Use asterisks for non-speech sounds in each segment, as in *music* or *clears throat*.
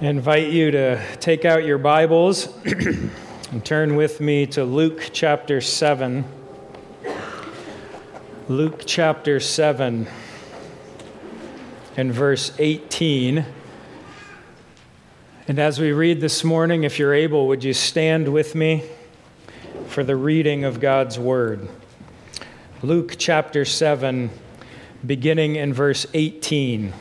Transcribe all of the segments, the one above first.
Invite you to take out your Bibles *clears throat* and turn with me to Luke chapter 7. Luke chapter 7 and verse 18. And as we read this morning, if you're able, would you stand with me for the reading of God's Word? Luke chapter 7, beginning in verse 18.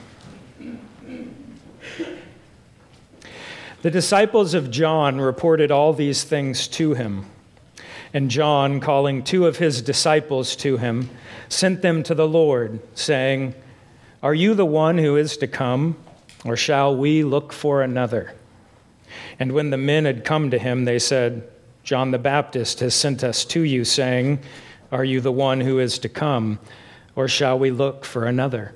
The disciples of John reported all these things to him. And John, calling two of his disciples to him, sent them to the Lord, saying, Are you the one who is to come, or shall we look for another? And when the men had come to him, they said, John the Baptist has sent us to you, saying, Are you the one who is to come, or shall we look for another?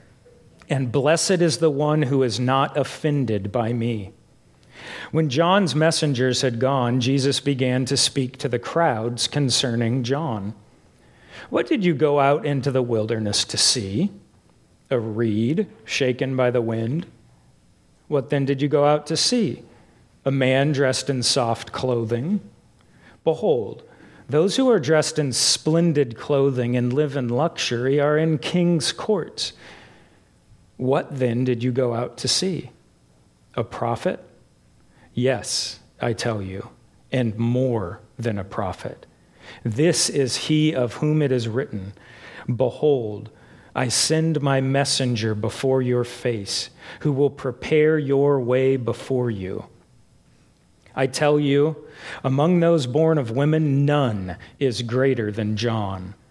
and blessed is the one who is not offended by me. When John's messengers had gone, Jesus began to speak to the crowds concerning John. What did you go out into the wilderness to see? A reed shaken by the wind? What then did you go out to see? A man dressed in soft clothing? Behold, those who are dressed in splendid clothing and live in luxury are in king's courts. What then did you go out to see? A prophet? Yes, I tell you, and more than a prophet. This is he of whom it is written Behold, I send my messenger before your face, who will prepare your way before you. I tell you, among those born of women, none is greater than John.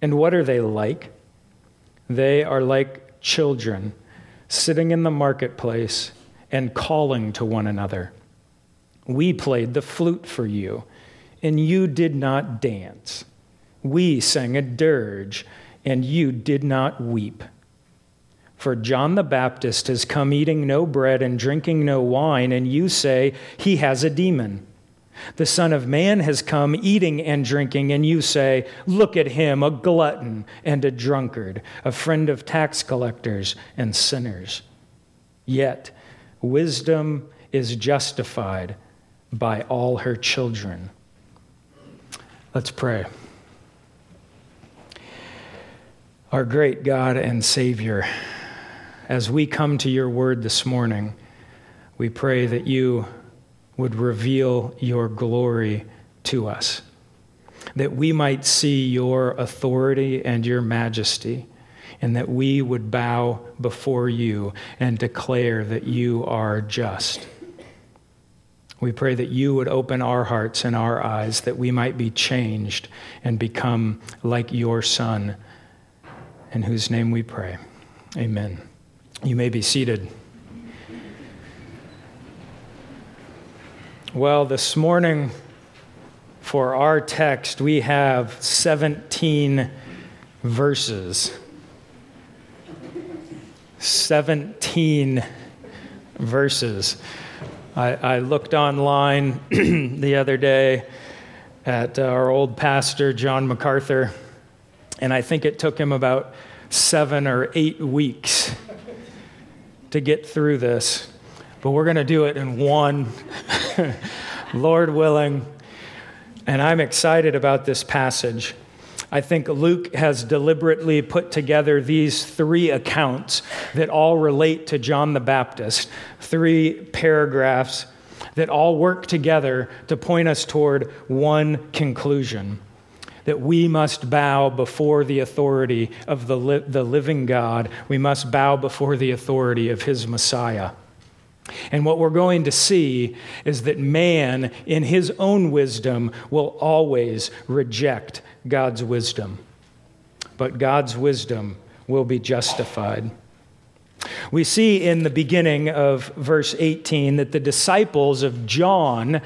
And what are they like? They are like children sitting in the marketplace and calling to one another. We played the flute for you, and you did not dance. We sang a dirge, and you did not weep. For John the Baptist has come eating no bread and drinking no wine, and you say, He has a demon. The Son of Man has come eating and drinking, and you say, Look at him, a glutton and a drunkard, a friend of tax collectors and sinners. Yet, wisdom is justified by all her children. Let's pray. Our great God and Savior, as we come to your word this morning, we pray that you would reveal your glory to us, that we might see your authority and your majesty, and that we would bow before you and declare that you are just. We pray that you would open our hearts and our eyes that we might be changed and become like your Son, in whose name we pray. Amen. You may be seated. Well, this morning for our text, we have 17 verses. 17 verses. I, I looked online *clears throat* the other day at uh, our old pastor, John MacArthur, and I think it took him about seven or eight weeks to get through this. But we're going to do it in one *laughs* Lord willing. And I'm excited about this passage. I think Luke has deliberately put together these three accounts that all relate to John the Baptist, three paragraphs that all work together to point us toward one conclusion that we must bow before the authority of the, li- the living God. We must bow before the authority of his Messiah. And what we're going to see is that man, in his own wisdom, will always reject God's wisdom. But God's wisdom will be justified. We see in the beginning of verse 18 that the disciples of John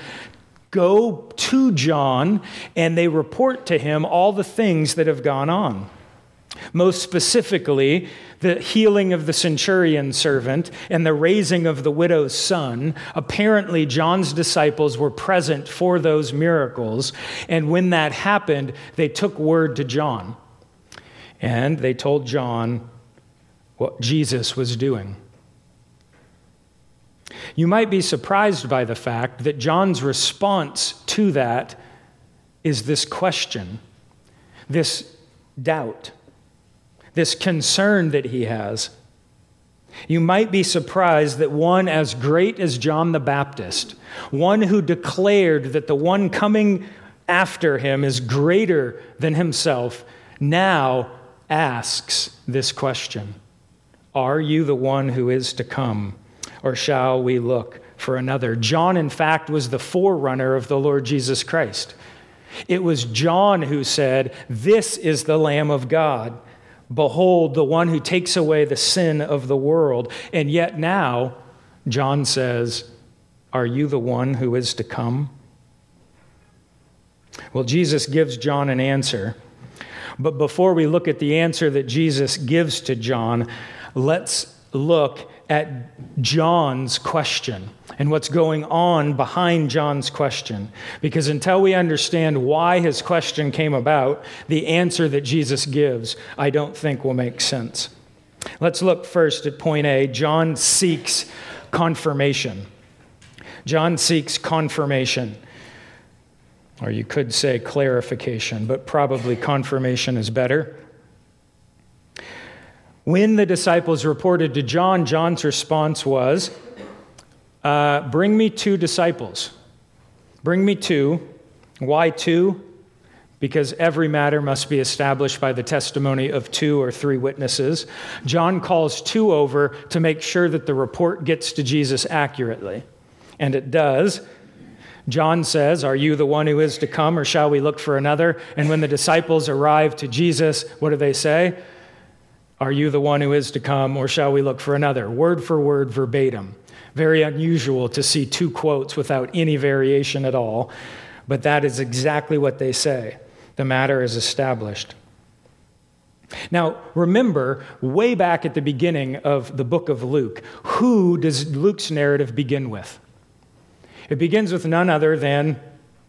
go to John and they report to him all the things that have gone on. Most specifically, the healing of the centurion servant and the raising of the widow's son. Apparently, John's disciples were present for those miracles. And when that happened, they took word to John. And they told John what Jesus was doing. You might be surprised by the fact that John's response to that is this question, this doubt, this concern that he has. You might be surprised that one as great as John the Baptist, one who declared that the one coming after him is greater than himself, now asks this question Are you the one who is to come? or shall we look for another? John, in fact, was the forerunner of the Lord Jesus Christ. It was John who said, This is the Lamb of God. Behold, the one who takes away the sin of the world. And yet now, John says, Are you the one who is to come? Well, Jesus gives John an answer. But before we look at the answer that Jesus gives to John, let's look at John's question and what's going on behind John's question. Because until we understand why his question came about, the answer that Jesus gives, I don't think will make sense. Let's look first at point A. John seeks confirmation. John seeks confirmation. Or you could say clarification, but probably confirmation is better. When the disciples reported to John, John's response was, uh, Bring me two disciples. Bring me two. Why two? Because every matter must be established by the testimony of two or three witnesses. John calls two over to make sure that the report gets to Jesus accurately. And it does. John says, Are you the one who is to come, or shall we look for another? And when the disciples arrive to Jesus, what do they say? Are you the one who is to come, or shall we look for another? Word for word, verbatim. Very unusual to see two quotes without any variation at all, but that is exactly what they say. The matter is established. Now, remember, way back at the beginning of the book of Luke, who does Luke's narrative begin with? It begins with none other than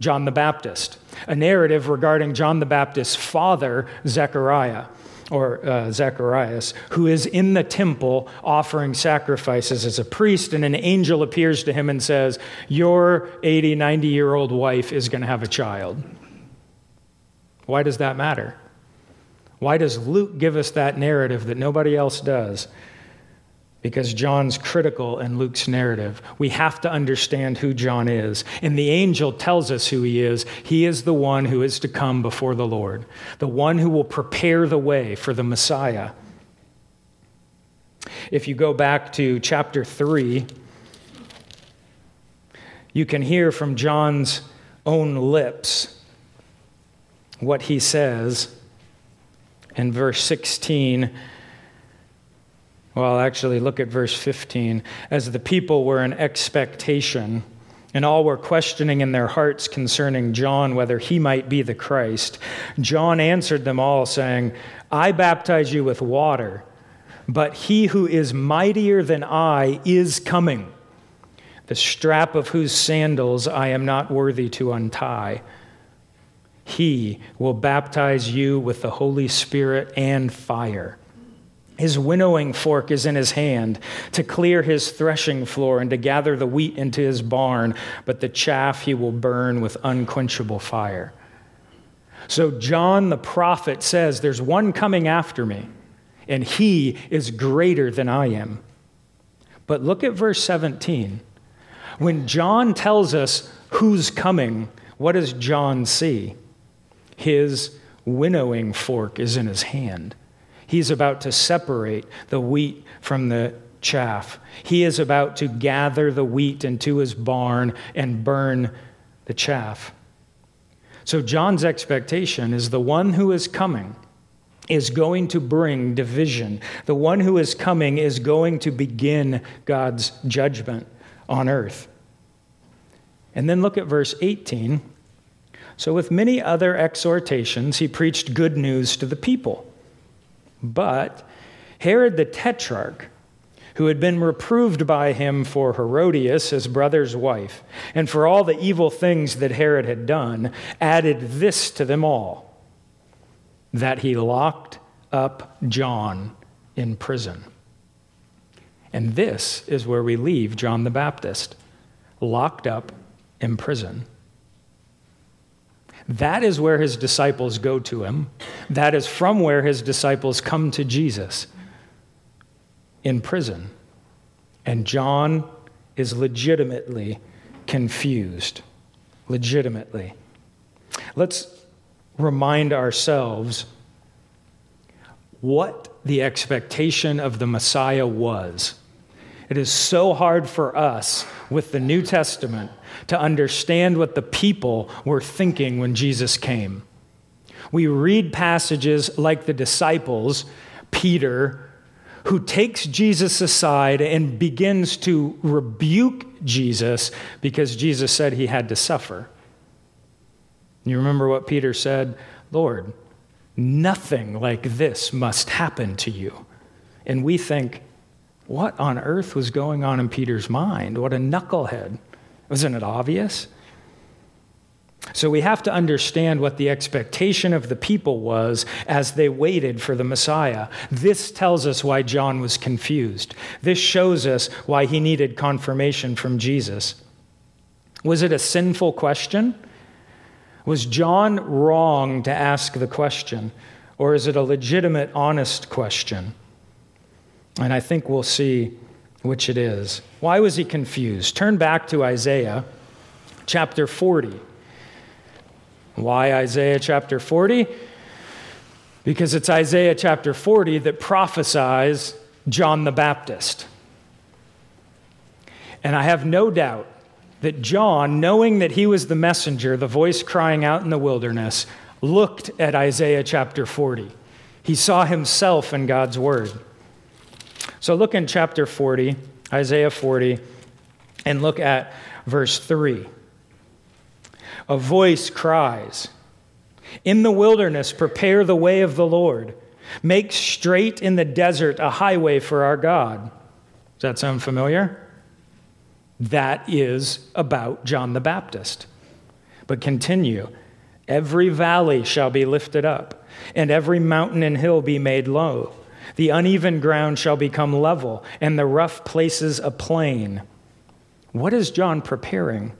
John the Baptist, a narrative regarding John the Baptist's father, Zechariah or uh, Zacharias, who is in the temple offering sacrifices as a priest, and an angel appears to him and says, Your 80, 90 year old wife is going to have a child. Why does that matter? Why does Luke give us that narrative that nobody else does? Because John's critical in Luke's narrative. We have to understand who John is. And the angel tells us who he is. He is the one who is to come before the Lord, the one who will prepare the way for the Messiah. If you go back to chapter 3, you can hear from John's own lips what he says in verse 16 well, actually, look at verse 15. As the people were in expectation, and all were questioning in their hearts concerning John whether he might be the Christ, John answered them all, saying, I baptize you with water, but he who is mightier than I is coming, the strap of whose sandals I am not worthy to untie. He will baptize you with the Holy Spirit and fire. His winnowing fork is in his hand to clear his threshing floor and to gather the wheat into his barn, but the chaff he will burn with unquenchable fire. So, John the prophet says, There's one coming after me, and he is greater than I am. But look at verse 17. When John tells us who's coming, what does John see? His winnowing fork is in his hand. He's about to separate the wheat from the chaff. He is about to gather the wheat into his barn and burn the chaff. So, John's expectation is the one who is coming is going to bring division. The one who is coming is going to begin God's judgment on earth. And then look at verse 18. So, with many other exhortations, he preached good news to the people. But Herod the Tetrarch, who had been reproved by him for Herodias, his brother's wife, and for all the evil things that Herod had done, added this to them all that he locked up John in prison. And this is where we leave John the Baptist, locked up in prison. That is where his disciples go to him. That is from where his disciples come to Jesus in prison. And John is legitimately confused. Legitimately. Let's remind ourselves what the expectation of the Messiah was. It is so hard for us with the New Testament to understand what the people were thinking when Jesus came. We read passages like the disciples, Peter, who takes Jesus aside and begins to rebuke Jesus because Jesus said he had to suffer. You remember what Peter said? Lord, nothing like this must happen to you. And we think, what on earth was going on in Peter's mind? What a knucklehead. Wasn't it obvious? So we have to understand what the expectation of the people was as they waited for the Messiah. This tells us why John was confused. This shows us why he needed confirmation from Jesus. Was it a sinful question? Was John wrong to ask the question, or is it a legitimate, honest question? And I think we'll see which it is. Why was he confused? Turn back to Isaiah chapter 40. Why Isaiah chapter 40? Because it's Isaiah chapter 40 that prophesies John the Baptist. And I have no doubt that John, knowing that he was the messenger, the voice crying out in the wilderness, looked at Isaiah chapter 40. He saw himself in God's word. So look in chapter 40, Isaiah 40, and look at verse 3. A voice cries, In the wilderness, prepare the way of the Lord. Make straight in the desert a highway for our God. Does that sound familiar? That is about John the Baptist. But continue every valley shall be lifted up, and every mountain and hill be made low. The uneven ground shall become level, and the rough places a plain. What is John preparing?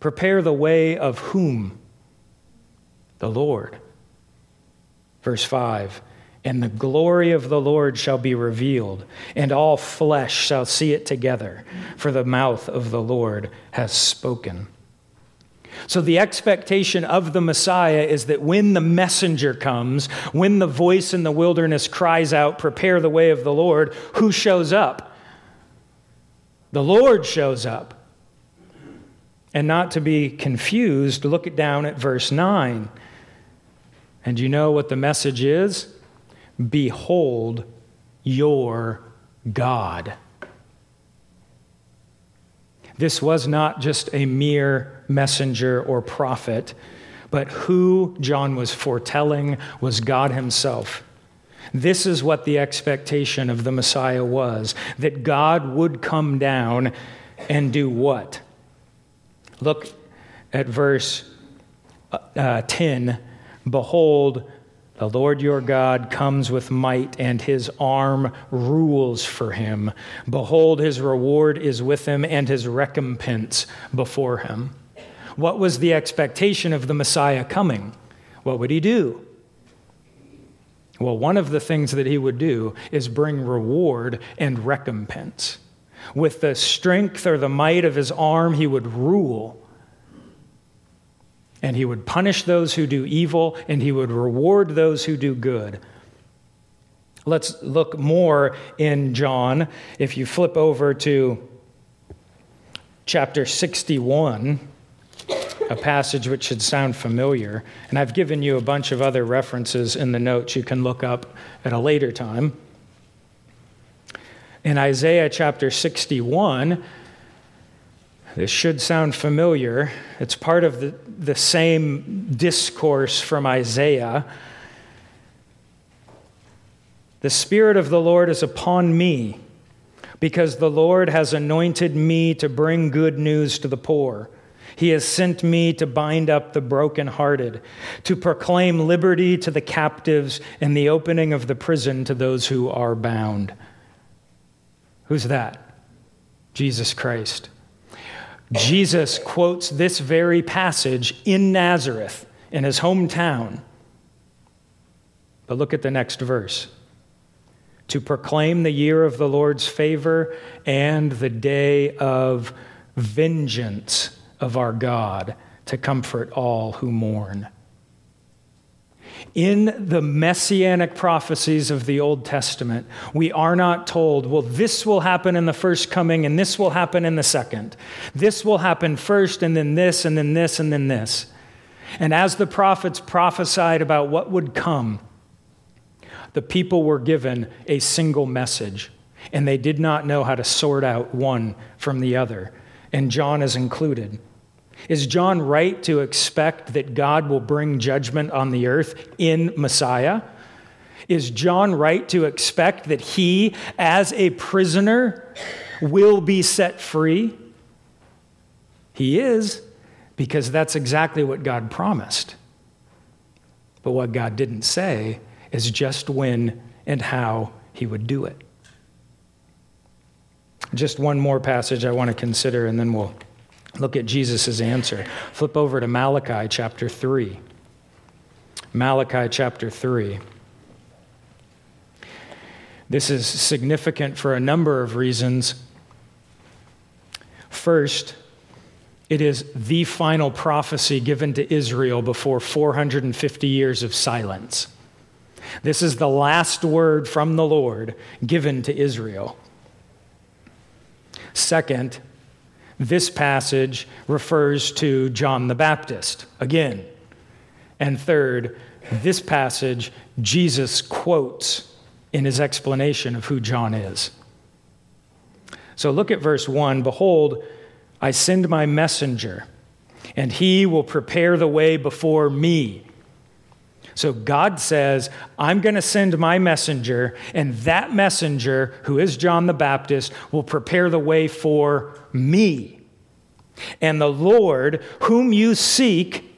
Prepare the way of whom? The Lord. Verse 5 and the glory of the Lord shall be revealed, and all flesh shall see it together, for the mouth of the Lord has spoken. So, the expectation of the Messiah is that when the messenger comes, when the voice in the wilderness cries out, Prepare the way of the Lord, who shows up? The Lord shows up. And not to be confused, look down at verse 9. And you know what the message is? Behold your God. This was not just a mere messenger or prophet, but who John was foretelling was God Himself. This is what the expectation of the Messiah was that God would come down and do what? Look at verse uh, 10 Behold, the Lord your God comes with might, and his arm rules for him. Behold, his reward is with him, and his recompense before him. What was the expectation of the Messiah coming? What would he do? Well, one of the things that he would do is bring reward and recompense. With the strength or the might of his arm, he would rule. And he would punish those who do evil, and he would reward those who do good. Let's look more in John. If you flip over to chapter 61, a passage which should sound familiar, and I've given you a bunch of other references in the notes you can look up at a later time. In Isaiah chapter 61, this should sound familiar. It's part of the, the same discourse from Isaiah. The Spirit of the Lord is upon me, because the Lord has anointed me to bring good news to the poor. He has sent me to bind up the brokenhearted, to proclaim liberty to the captives, and the opening of the prison to those who are bound Who's that? Jesus Christ. Jesus quotes this very passage in Nazareth, in his hometown. But look at the next verse to proclaim the year of the Lord's favor and the day of vengeance of our God to comfort all who mourn. In the messianic prophecies of the Old Testament, we are not told, well, this will happen in the first coming and this will happen in the second. This will happen first and then this and then this and then this. And as the prophets prophesied about what would come, the people were given a single message, and they did not know how to sort out one from the other. And John is included. Is John right to expect that God will bring judgment on the earth in Messiah? Is John right to expect that he, as a prisoner, will be set free? He is, because that's exactly what God promised. But what God didn't say is just when and how he would do it. Just one more passage I want to consider, and then we'll Look at Jesus' answer. Flip over to Malachi chapter 3. Malachi chapter 3. This is significant for a number of reasons. First, it is the final prophecy given to Israel before 450 years of silence. This is the last word from the Lord given to Israel. Second, this passage refers to John the Baptist again. And third, this passage Jesus quotes in his explanation of who John is. So look at verse 1 Behold, I send my messenger, and he will prepare the way before me. So God says, I'm going to send my messenger, and that messenger, who is John the Baptist, will prepare the way for me. And the Lord, whom you seek,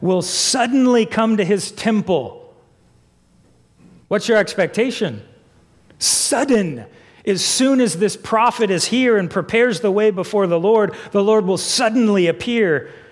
will suddenly come to his temple. What's your expectation? Sudden. As soon as this prophet is here and prepares the way before the Lord, the Lord will suddenly appear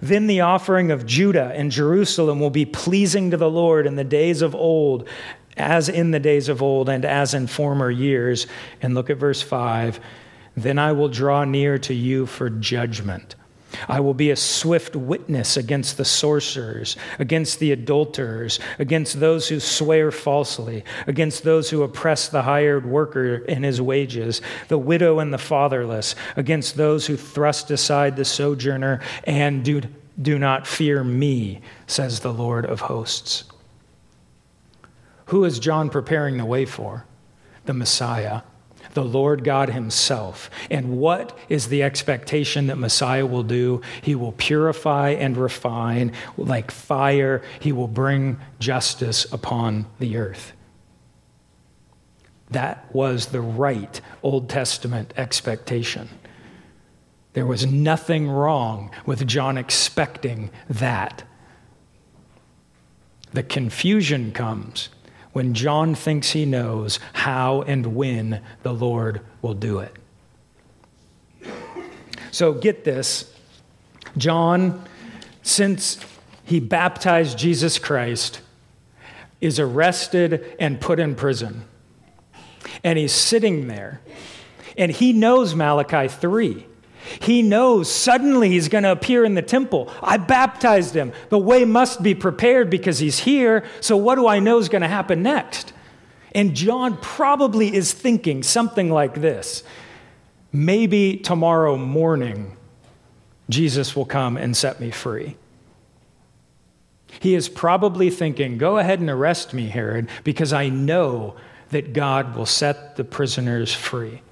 Then the offering of Judah and Jerusalem will be pleasing to the Lord in the days of old, as in the days of old and as in former years. And look at verse 5 Then I will draw near to you for judgment. I will be a swift witness against the sorcerers, against the adulterers, against those who swear falsely, against those who oppress the hired worker in his wages, the widow and the fatherless, against those who thrust aside the sojourner and do, do not fear me, says the Lord of hosts. Who is John preparing the way for? The Messiah the Lord God Himself. And what is the expectation that Messiah will do? He will purify and refine like fire, He will bring justice upon the earth. That was the right Old Testament expectation. There was nothing wrong with John expecting that. The confusion comes when John thinks he knows how and when the Lord will do it. So get this John, since he baptized Jesus Christ, is arrested and put in prison. And he's sitting there. And he knows Malachi 3. He knows suddenly he's going to appear in the temple. I baptized him. The way must be prepared because he's here. So, what do I know is going to happen next? And John probably is thinking something like this maybe tomorrow morning, Jesus will come and set me free. He is probably thinking, Go ahead and arrest me, Herod, because I know that God will set the prisoners free.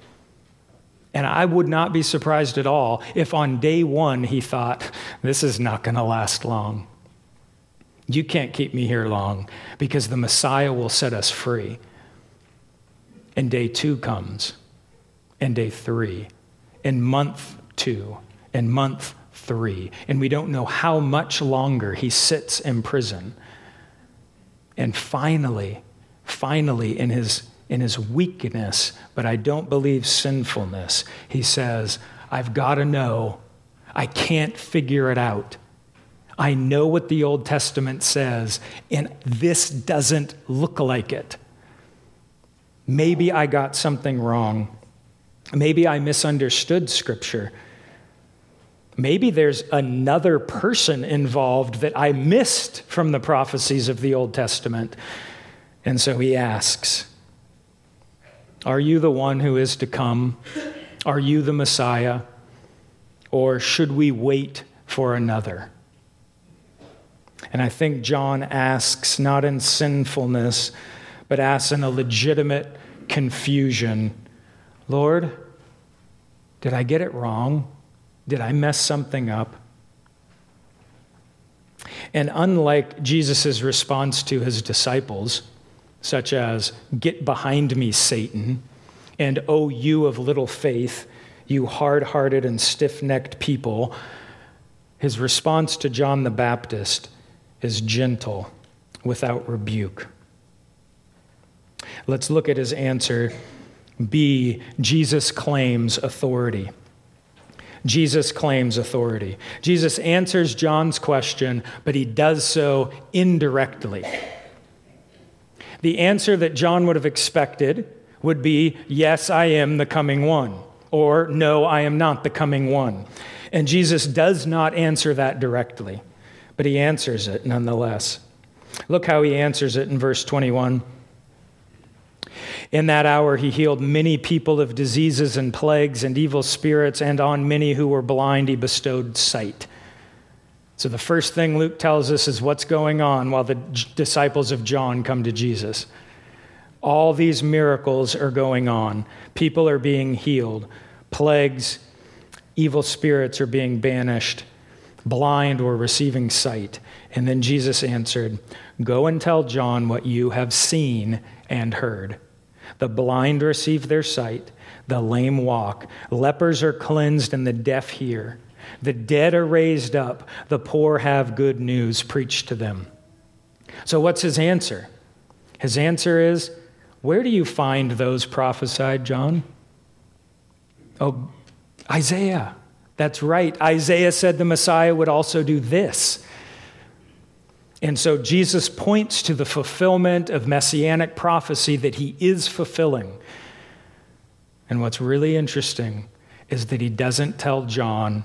And I would not be surprised at all if on day one he thought, this is not going to last long. You can't keep me here long because the Messiah will set us free. And day two comes, and day three, and month two, and month three. And we don't know how much longer he sits in prison. And finally, finally, in his in his weakness, but I don't believe sinfulness. He says, I've got to know. I can't figure it out. I know what the Old Testament says, and this doesn't look like it. Maybe I got something wrong. Maybe I misunderstood Scripture. Maybe there's another person involved that I missed from the prophecies of the Old Testament. And so he asks, are you the one who is to come? Are you the Messiah? Or should we wait for another? And I think John asks not in sinfulness, but asks in a legitimate confusion Lord, did I get it wrong? Did I mess something up? And unlike Jesus' response to his disciples, such as, Get behind me, Satan, and O you of little faith, you hard hearted and stiff necked people, his response to John the Baptist is gentle, without rebuke. Let's look at his answer. B, Jesus claims authority. Jesus claims authority. Jesus answers John's question, but he does so indirectly. The answer that John would have expected would be, Yes, I am the coming one, or No, I am not the coming one. And Jesus does not answer that directly, but he answers it nonetheless. Look how he answers it in verse 21. In that hour, he healed many people of diseases and plagues and evil spirits, and on many who were blind, he bestowed sight. So, the first thing Luke tells us is what's going on while the disciples of John come to Jesus. All these miracles are going on. People are being healed, plagues, evil spirits are being banished, blind were receiving sight. And then Jesus answered, Go and tell John what you have seen and heard. The blind receive their sight, the lame walk, lepers are cleansed, and the deaf hear. The dead are raised up, the poor have good news preached to them. So, what's his answer? His answer is Where do you find those prophesied, John? Oh, Isaiah. That's right. Isaiah said the Messiah would also do this. And so Jesus points to the fulfillment of messianic prophecy that he is fulfilling. And what's really interesting is that he doesn't tell John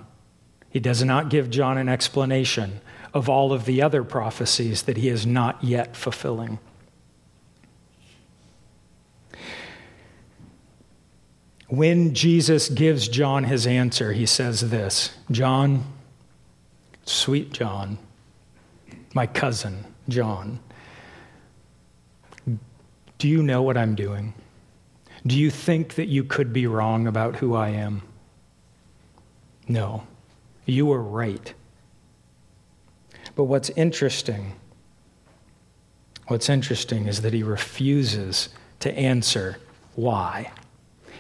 he does not give John an explanation of all of the other prophecies that he is not yet fulfilling. When Jesus gives John his answer, he says this John, sweet John, my cousin, John, do you know what I'm doing? Do you think that you could be wrong about who I am? No. You were right. But what's interesting, what's interesting is that he refuses to answer why.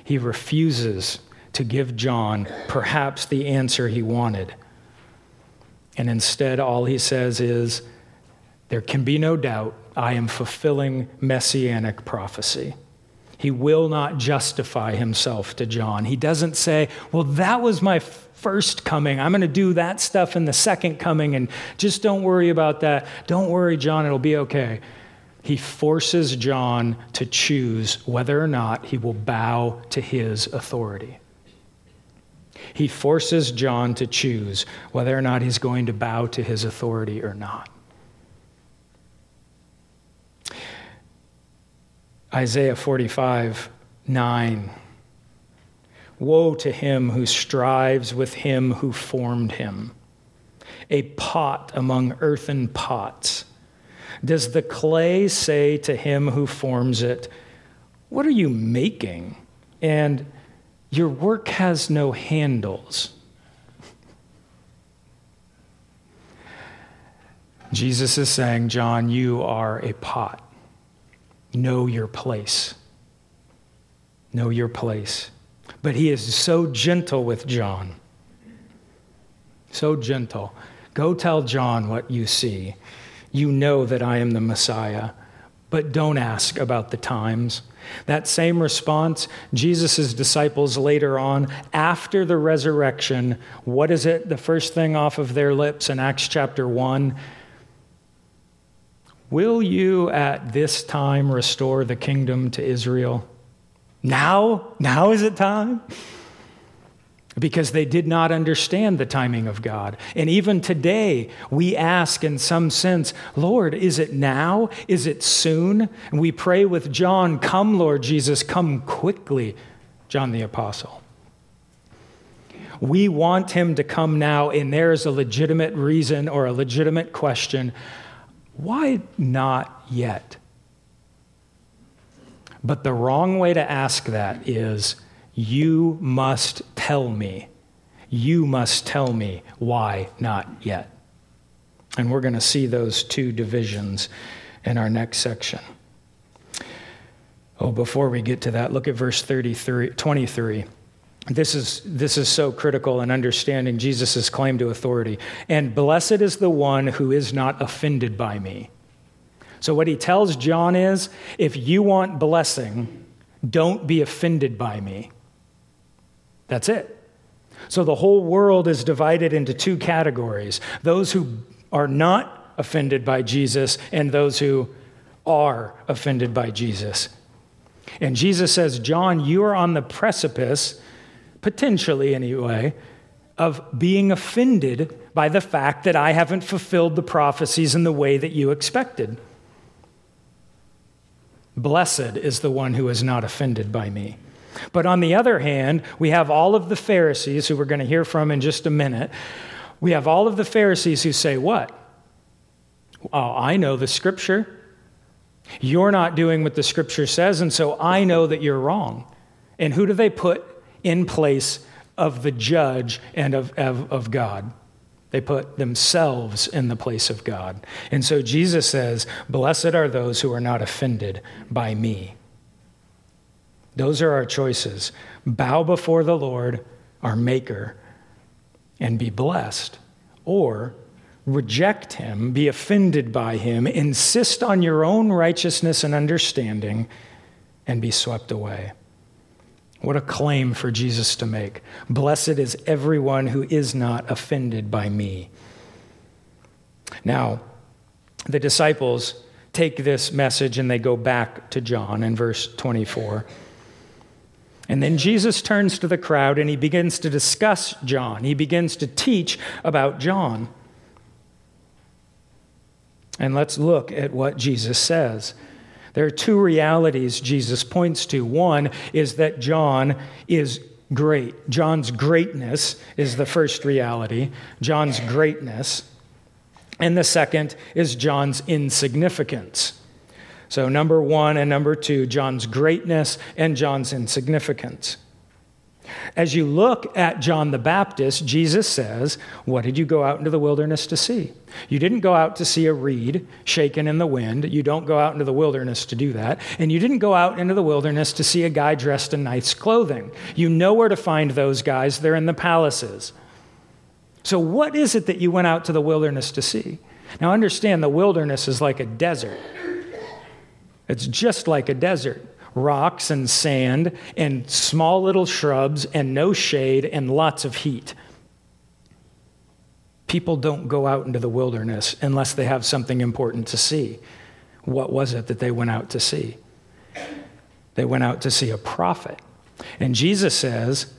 He refuses to give John perhaps the answer he wanted. And instead, all he says is, There can be no doubt I am fulfilling messianic prophecy. He will not justify himself to John. He doesn't say, Well, that was my first coming. I'm going to do that stuff in the second coming, and just don't worry about that. Don't worry, John, it'll be okay. He forces John to choose whether or not he will bow to his authority. He forces John to choose whether or not he's going to bow to his authority or not. Isaiah 45, 9. Woe to him who strives with him who formed him, a pot among earthen pots. Does the clay say to him who forms it, What are you making? And your work has no handles. Jesus is saying, John, you are a pot. Know your place. Know your place. But he is so gentle with John. So gentle. Go tell John what you see. You know that I am the Messiah, but don't ask about the times. That same response, Jesus' disciples later on, after the resurrection, what is it? The first thing off of their lips in Acts chapter 1 Will you at this time restore the kingdom to Israel? Now? Now is it time? Because they did not understand the timing of God. And even today, we ask in some sense, Lord, is it now? Is it soon? And we pray with John, Come, Lord Jesus, come quickly, John the Apostle. We want him to come now, and there is a legitimate reason or a legitimate question why not yet? But the wrong way to ask that is, You must tell me. You must tell me why not yet. And we're going to see those two divisions in our next section. Oh, before we get to that, look at verse 33, 23. This is, this is so critical in understanding Jesus' claim to authority. And blessed is the one who is not offended by me. So, what he tells John is if you want blessing, don't be offended by me. That's it. So, the whole world is divided into two categories those who are not offended by Jesus and those who are offended by Jesus. And Jesus says, John, you are on the precipice potentially anyway, of being offended by the fact that I haven't fulfilled the prophecies in the way that you expected. Blessed is the one who is not offended by me. But on the other hand, we have all of the Pharisees, who we're going to hear from in just a minute. We have all of the Pharisees who say, What? Oh, I know the scripture. You're not doing what the scripture says, and so I know that you're wrong. And who do they put in place of the judge and of, of, of God. They put themselves in the place of God. And so Jesus says, Blessed are those who are not offended by me. Those are our choices. Bow before the Lord, our Maker, and be blessed. Or reject him, be offended by him, insist on your own righteousness and understanding, and be swept away. What a claim for Jesus to make. Blessed is everyone who is not offended by me. Now, the disciples take this message and they go back to John in verse 24. And then Jesus turns to the crowd and he begins to discuss John. He begins to teach about John. And let's look at what Jesus says. There are two realities Jesus points to. One is that John is great. John's greatness is the first reality, John's greatness. And the second is John's insignificance. So, number one and number two, John's greatness and John's insignificance. As you look at John the Baptist, Jesus says, What did you go out into the wilderness to see? You didn't go out to see a reed shaken in the wind. You don't go out into the wilderness to do that. And you didn't go out into the wilderness to see a guy dressed in nice clothing. You know where to find those guys, they're in the palaces. So, what is it that you went out to the wilderness to see? Now, understand the wilderness is like a desert. It's just like a desert rocks and sand and small little shrubs and no shade and lots of heat. People don't go out into the wilderness unless they have something important to see. What was it that they went out to see? They went out to see a prophet. And Jesus says,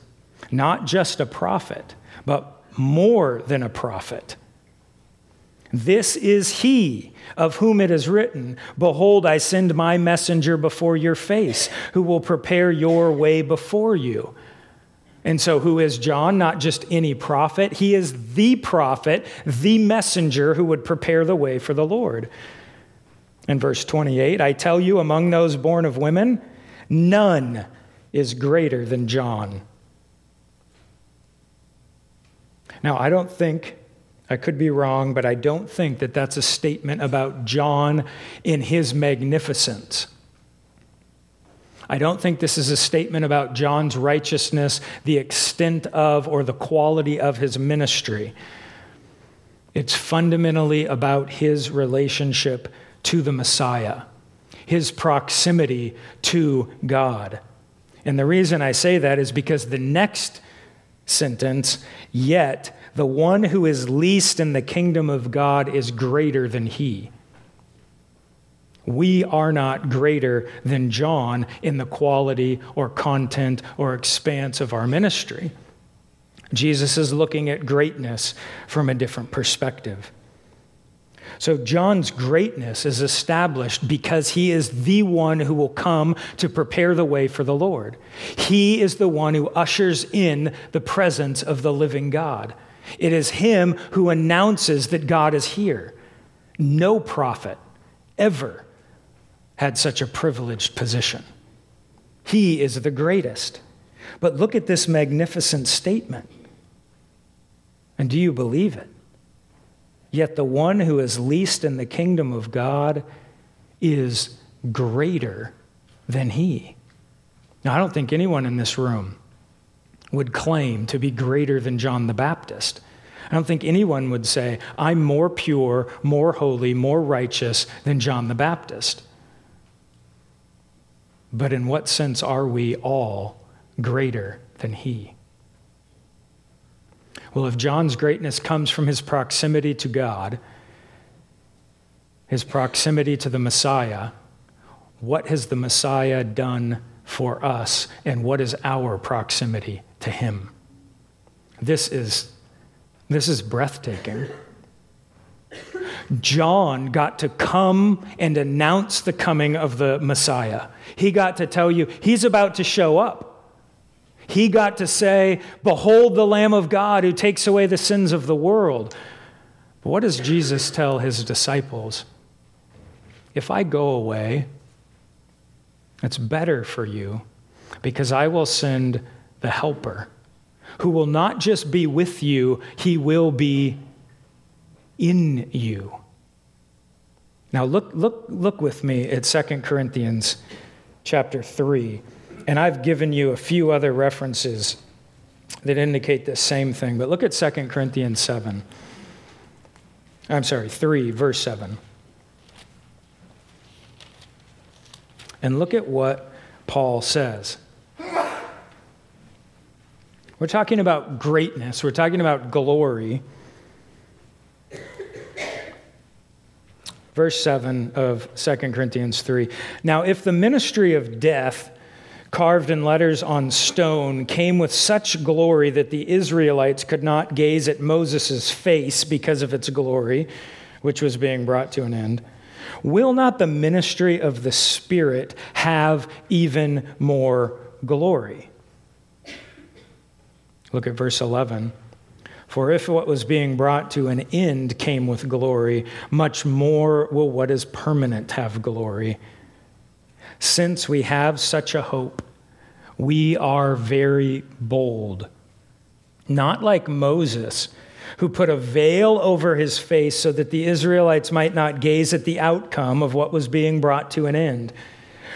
not just a prophet, but more than a prophet. This is he of whom it is written, Behold, I send my messenger before your face, who will prepare your way before you. And so, who is John? Not just any prophet. He is the prophet, the messenger who would prepare the way for the Lord. In verse 28, I tell you, among those born of women, none is greater than John. Now, I don't think I could be wrong, but I don't think that that's a statement about John in his magnificence. I don't think this is a statement about John's righteousness, the extent of, or the quality of his ministry. It's fundamentally about his relationship to the Messiah, his proximity to God. And the reason I say that is because the next sentence, yet, the one who is least in the kingdom of God is greater than he. We are not greater than John in the quality or content or expanse of our ministry. Jesus is looking at greatness from a different perspective. So, John's greatness is established because he is the one who will come to prepare the way for the Lord. He is the one who ushers in the presence of the living God. It is him who announces that God is here. No prophet ever had such a privileged position. He is the greatest. But look at this magnificent statement. And do you believe it? Yet the one who is least in the kingdom of God is greater than he. Now, I don't think anyone in this room would claim to be greater than John the Baptist. I don't think anyone would say, I'm more pure, more holy, more righteous than John the Baptist. But in what sense are we all greater than he? Well, if John's greatness comes from his proximity to God, his proximity to the Messiah, what has the Messiah done for us, and what is our proximity to him. This is, this is breathtaking. John got to come and announce the coming of the Messiah. He got to tell you he's about to show up. He got to say, Behold the Lamb of God who takes away the sins of the world. But what does Jesus tell his disciples? If I go away, it's better for you because I will send the Helper, who will not just be with you, he will be in you. Now look, look, look with me at 2 Corinthians chapter 3. And I've given you a few other references that indicate the same thing. But look at 2 Corinthians 7. I'm sorry, 3, verse 7. And look at what Paul says. We're talking about greatness, we're talking about glory. Verse 7 of 2 Corinthians 3. Now, if the ministry of death, carved in letters on stone, came with such glory that the Israelites could not gaze at Moses' face because of its glory, which was being brought to an end, will not the ministry of the Spirit have even more glory? Look at verse 11. For if what was being brought to an end came with glory, much more will what is permanent have glory. Since we have such a hope, we are very bold. Not like Moses, who put a veil over his face so that the Israelites might not gaze at the outcome of what was being brought to an end.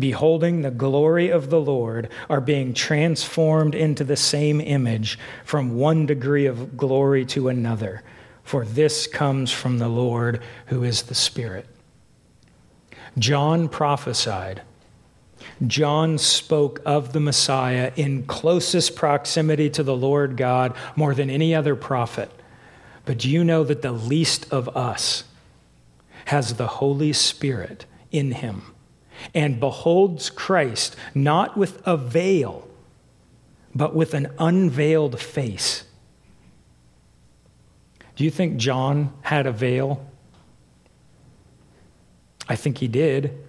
beholding the glory of the Lord, are being transformed into the same image from one degree of glory to another. For this comes from the Lord who is the Spirit. John prophesied. John spoke of the Messiah in closest proximity to the Lord God more than any other prophet. But do you know that the least of us has the Holy Spirit in him? And beholds Christ not with a veil, but with an unveiled face. Do you think John had a veil? I think he did.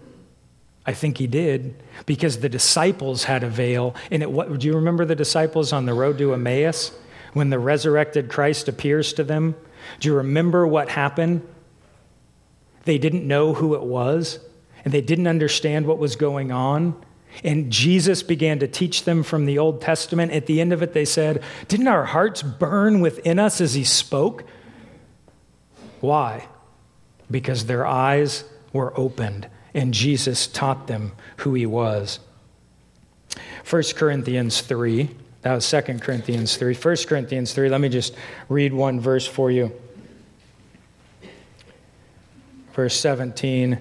I think he did because the disciples had a veil. And it, what, do you remember the disciples on the road to Emmaus when the resurrected Christ appears to them? Do you remember what happened? They didn't know who it was and they didn't understand what was going on. And Jesus began to teach them from the Old Testament. At the end of it, they said, Didn't our hearts burn within us as he spoke? Why? Because their eyes were opened and Jesus taught them who he was. 1 Corinthians 3, that was 2 Corinthians 3. 1 Corinthians 3, let me just read one verse for you. Verse 17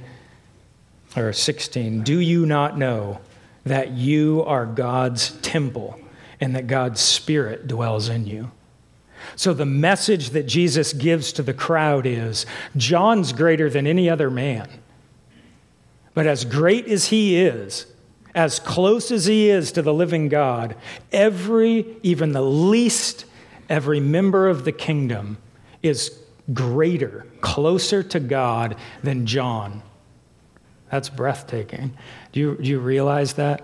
or 16, do you not know that you are God's temple and that God's Spirit dwells in you? So, the message that Jesus gives to the crowd is John's greater than any other man. But as great as he is, as close as he is to the living God, every, even the least, every member of the kingdom is greater, closer to God than John that's breathtaking. Do you, do you realize that?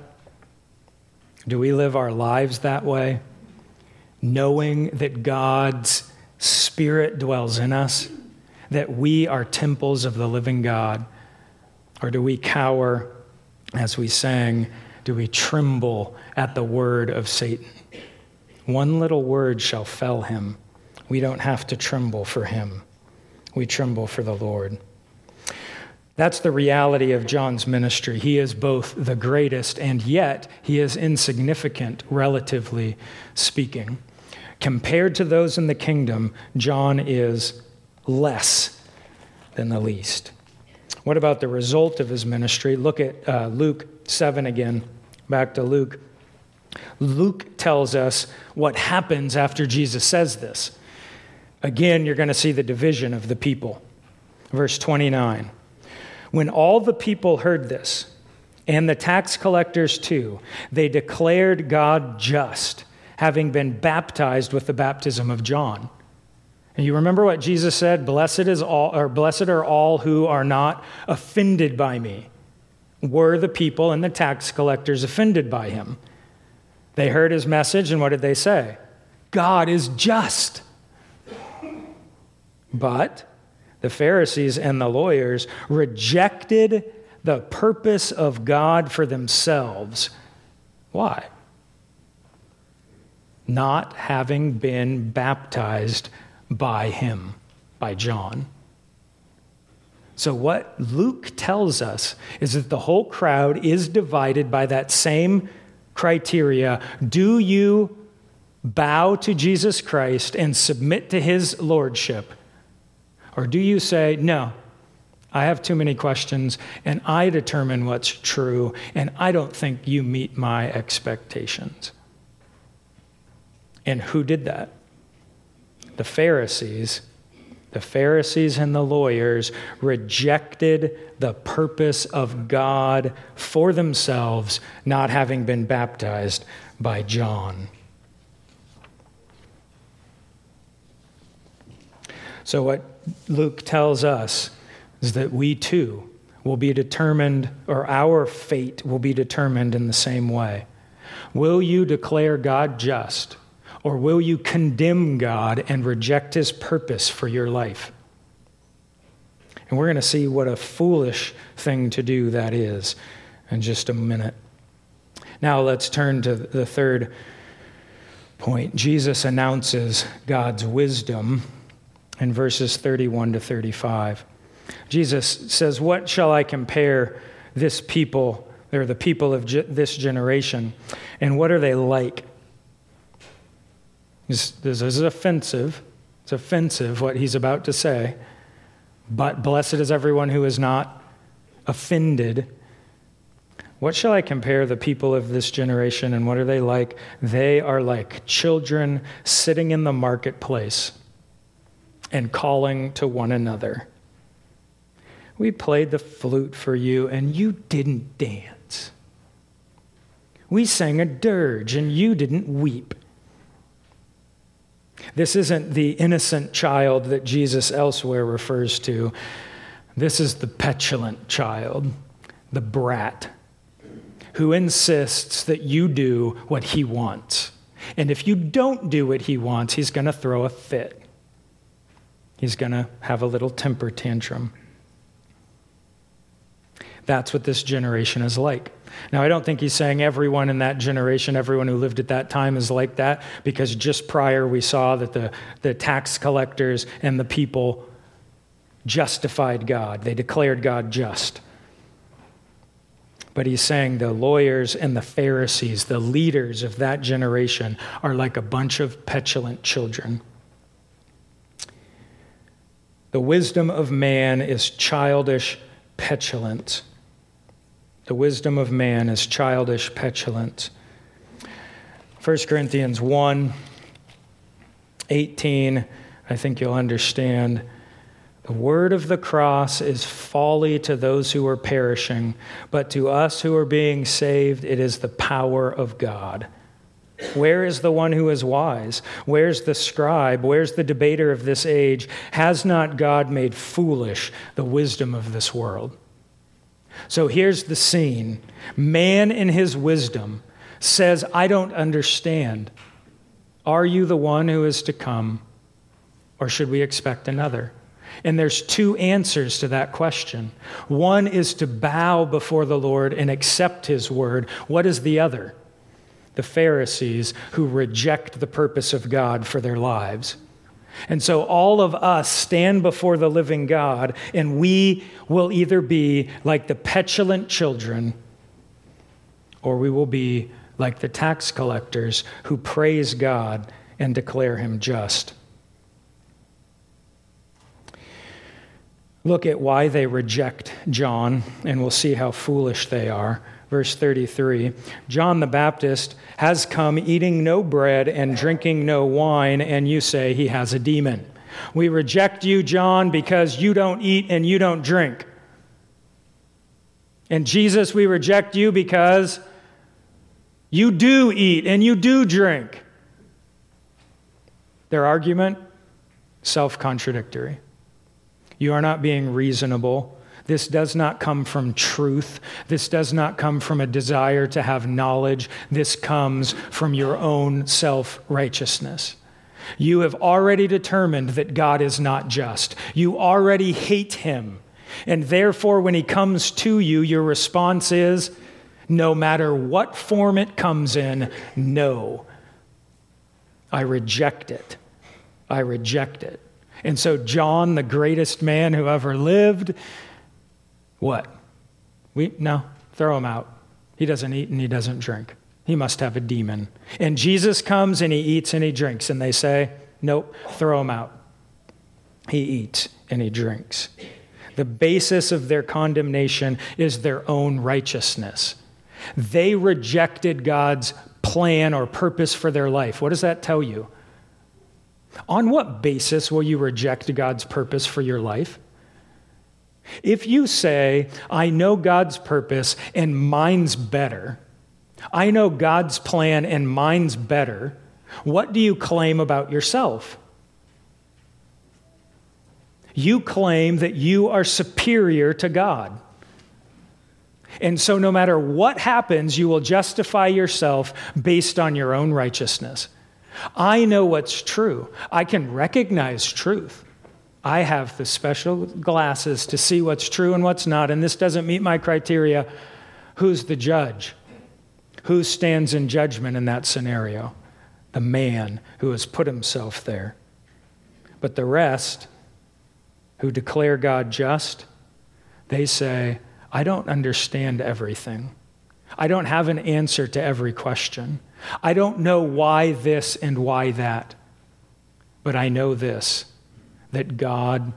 Do we live our lives that way? Knowing that God's Spirit dwells in us, that we are temples of the living God? Or do we cower as we sang? Do we tremble at the word of Satan? One little word shall fell him. We don't have to tremble for him, we tremble for the Lord. That's the reality of John's ministry. He is both the greatest and yet he is insignificant, relatively speaking. Compared to those in the kingdom, John is less than the least. What about the result of his ministry? Look at uh, Luke 7 again. Back to Luke. Luke tells us what happens after Jesus says this. Again, you're going to see the division of the people. Verse 29. When all the people heard this, and the tax collectors too, they declared God just, having been baptized with the baptism of John. And you remember what Jesus said, blessed is all or blessed are all who are not offended by me. Were the people and the tax collectors offended by him? They heard his message and what did they say? God is just. But the Pharisees and the lawyers rejected the purpose of God for themselves. Why? Not having been baptized by him, by John. So, what Luke tells us is that the whole crowd is divided by that same criteria. Do you bow to Jesus Christ and submit to his lordship? Or do you say, no, I have too many questions and I determine what's true and I don't think you meet my expectations? And who did that? The Pharisees, the Pharisees and the lawyers rejected the purpose of God for themselves, not having been baptized by John. So, what Luke tells us is that we too will be determined, or our fate will be determined in the same way. Will you declare God just? Or will you condemn God and reject his purpose for your life? And we're going to see what a foolish thing to do that is in just a minute. Now let's turn to the third point. Jesus announces God's wisdom in verses 31 to 35. Jesus says, What shall I compare this people, They're the people of this generation, and what are they like? This, this is offensive. It's offensive what he's about to say. But blessed is everyone who is not offended. What shall I compare the people of this generation and what are they like? They are like children sitting in the marketplace and calling to one another. We played the flute for you and you didn't dance. We sang a dirge and you didn't weep. This isn't the innocent child that Jesus elsewhere refers to. This is the petulant child, the brat, who insists that you do what he wants. And if you don't do what he wants, he's going to throw a fit. He's going to have a little temper tantrum. That's what this generation is like. Now, I don't think he's saying everyone in that generation, everyone who lived at that time is like that, because just prior we saw that the, the tax collectors and the people justified God, they declared God just. But he's saying the lawyers and the Pharisees, the leaders of that generation, are like a bunch of petulant children. The wisdom of man is childish petulant. The wisdom of man is childish petulant. 1 Corinthians 1 18, I think you'll understand. The word of the cross is folly to those who are perishing, but to us who are being saved, it is the power of God. Where is the one who is wise? Where's the scribe? Where's the debater of this age? Has not God made foolish the wisdom of this world? So here's the scene man in his wisdom says, I don't understand. Are you the one who is to come, or should we expect another? And there's two answers to that question. One is to bow before the Lord and accept his word. What is the other? The Pharisees who reject the purpose of God for their lives. And so all of us stand before the living God, and we will either be like the petulant children, or we will be like the tax collectors who praise God and declare him just. Look at why they reject John, and we'll see how foolish they are verse 33 John the Baptist has come eating no bread and drinking no wine, and you say he has a demon. We reject you, John, because you don't eat and you don't drink. And Jesus, we reject you because you do eat and you do drink. Their argument self contradictory. You are not being reasonable. This does not come from truth. This does not come from a desire to have knowledge. This comes from your own self righteousness. You have already determined that God is not just. You already hate him. And therefore, when he comes to you, your response is no matter what form it comes in, no. I reject it. I reject it. And so, John, the greatest man who ever lived, what? We no, throw him out. He doesn't eat and he doesn't drink. He must have a demon. And Jesus comes and he eats and he drinks, and they say, Nope, throw him out. He eats and he drinks. The basis of their condemnation is their own righteousness. They rejected God's plan or purpose for their life. What does that tell you? On what basis will you reject God's purpose for your life? If you say, I know God's purpose and mine's better, I know God's plan and mine's better, what do you claim about yourself? You claim that you are superior to God. And so, no matter what happens, you will justify yourself based on your own righteousness. I know what's true. I can recognize truth. I have the special glasses to see what's true and what's not, and this doesn't meet my criteria. Who's the judge? Who stands in judgment in that scenario? The man who has put himself there. But the rest, who declare God just, they say, I don't understand everything. I don't have an answer to every question. I don't know why this and why that. But I know this that God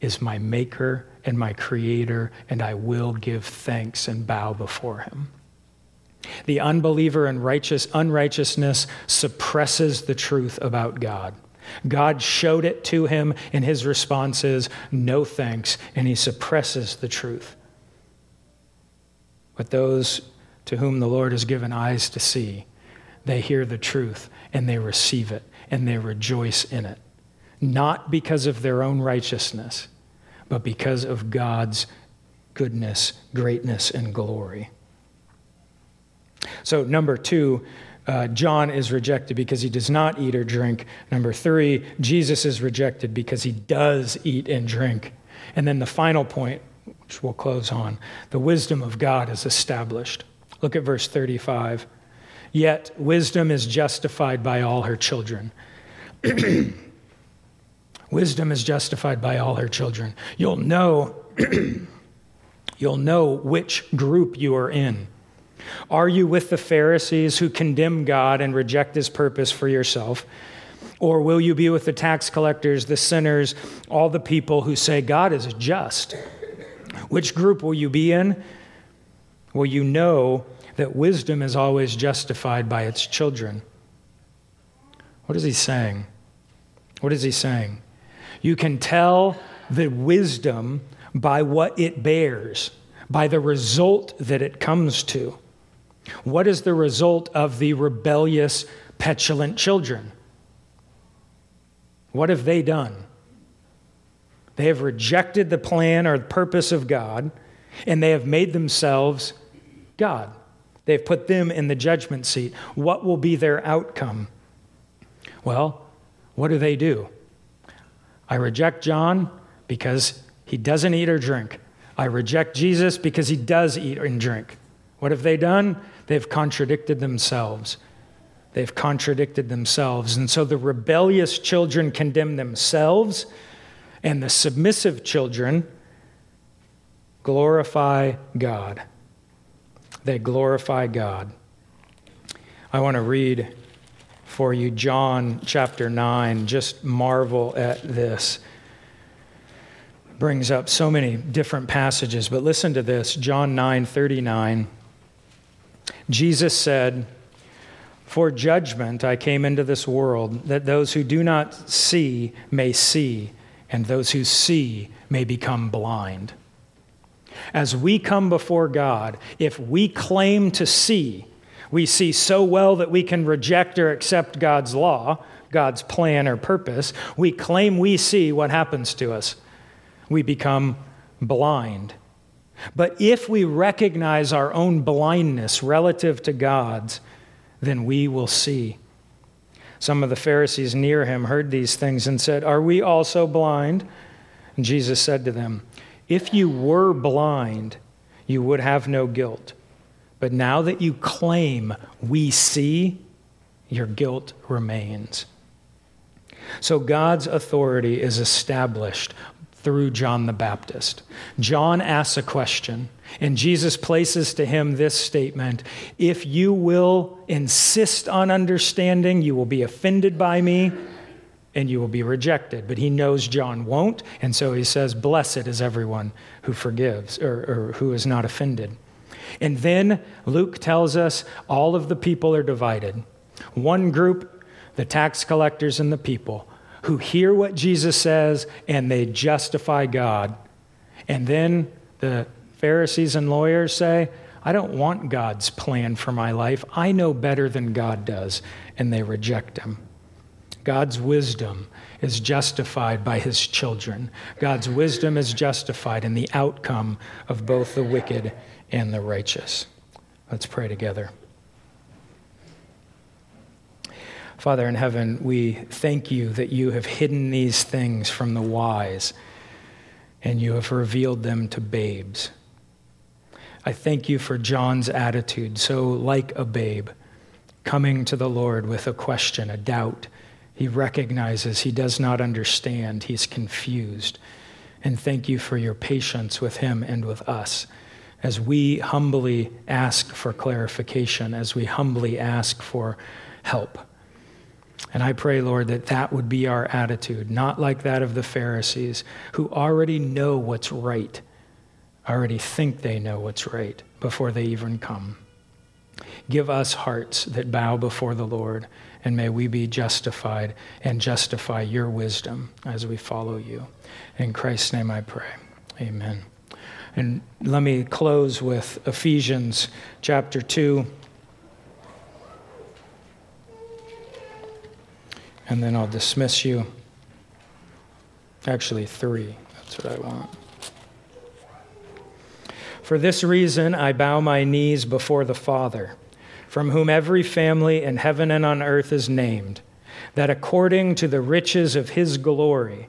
is my maker and my creator, and I will give thanks and bow before him. The unbeliever and righteous unrighteousness suppresses the truth about God. God showed it to him, and his response is no thanks, and he suppresses the truth. But those to whom the Lord has given eyes to see, they hear the truth and they receive it and they rejoice in it. Not because of their own righteousness, but because of God's goodness, greatness, and glory. So, number two, uh, John is rejected because he does not eat or drink. Number three, Jesus is rejected because he does eat and drink. And then the final point, which we'll close on the wisdom of God is established. Look at verse 35. Yet wisdom is justified by all her children. *clears throat* wisdom is justified by all her children. You'll know *clears throat* you'll know which group you are in. Are you with the Pharisees who condemn God and reject his purpose for yourself? Or will you be with the tax collectors, the sinners, all the people who say God is just? Which group will you be in? Well, you know that wisdom is always justified by its children. What is he saying? What is he saying? You can tell the wisdom by what it bears, by the result that it comes to. What is the result of the rebellious, petulant children? What have they done? They have rejected the plan or the purpose of God, and they have made themselves God. They've put them in the judgment seat. What will be their outcome? Well, what do they do? I reject John because he doesn't eat or drink. I reject Jesus because he does eat and drink. What have they done? They've contradicted themselves. They've contradicted themselves. And so the rebellious children condemn themselves, and the submissive children glorify God. They glorify God. I want to read for you John chapter 9. Just marvel at this. Brings up so many different passages, but listen to this John 9 39. Jesus said, For judgment I came into this world, that those who do not see may see, and those who see may become blind. As we come before God, if we claim to see, we see so well that we can reject or accept God's law, God's plan or purpose, we claim we see what happens to us. We become blind. But if we recognize our own blindness relative to God's, then we will see. Some of the Pharisees near him heard these things and said, Are we also blind? And Jesus said to them, If you were blind, you would have no guilt. But now that you claim we see, your guilt remains. So God's authority is established through John the Baptist. John asks a question, and Jesus places to him this statement If you will insist on understanding, you will be offended by me and you will be rejected. But he knows John won't, and so he says, Blessed is everyone who forgives or, or who is not offended. And then Luke tells us all of the people are divided. One group, the tax collectors and the people, who hear what Jesus says and they justify God. And then the Pharisees and lawyers say, I don't want God's plan for my life. I know better than God does. And they reject him. God's wisdom is justified by his children. God's wisdom is justified in the outcome of both the wicked and the righteous. Let's pray together. Father in heaven, we thank you that you have hidden these things from the wise and you have revealed them to babes. I thank you for John's attitude, so like a babe, coming to the Lord with a question, a doubt. He recognizes he does not understand, he's confused. And thank you for your patience with him and with us as we humbly ask for clarification, as we humbly ask for help. And I pray, Lord, that that would be our attitude, not like that of the Pharisees who already know what's right, already think they know what's right before they even come. Give us hearts that bow before the Lord, and may we be justified and justify your wisdom as we follow you. In Christ's name I pray. Amen. And let me close with Ephesians chapter 2. and then I'll dismiss you. Actually, three. That's what I want. For this reason, I bow my knees before the Father, from whom every family in heaven and on earth is named, that according to the riches of his glory,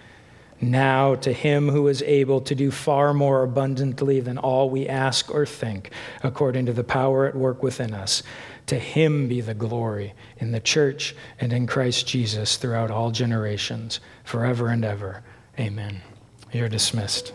Now, to him who is able to do far more abundantly than all we ask or think, according to the power at work within us. To him be the glory in the church and in Christ Jesus throughout all generations, forever and ever. Amen. You're dismissed.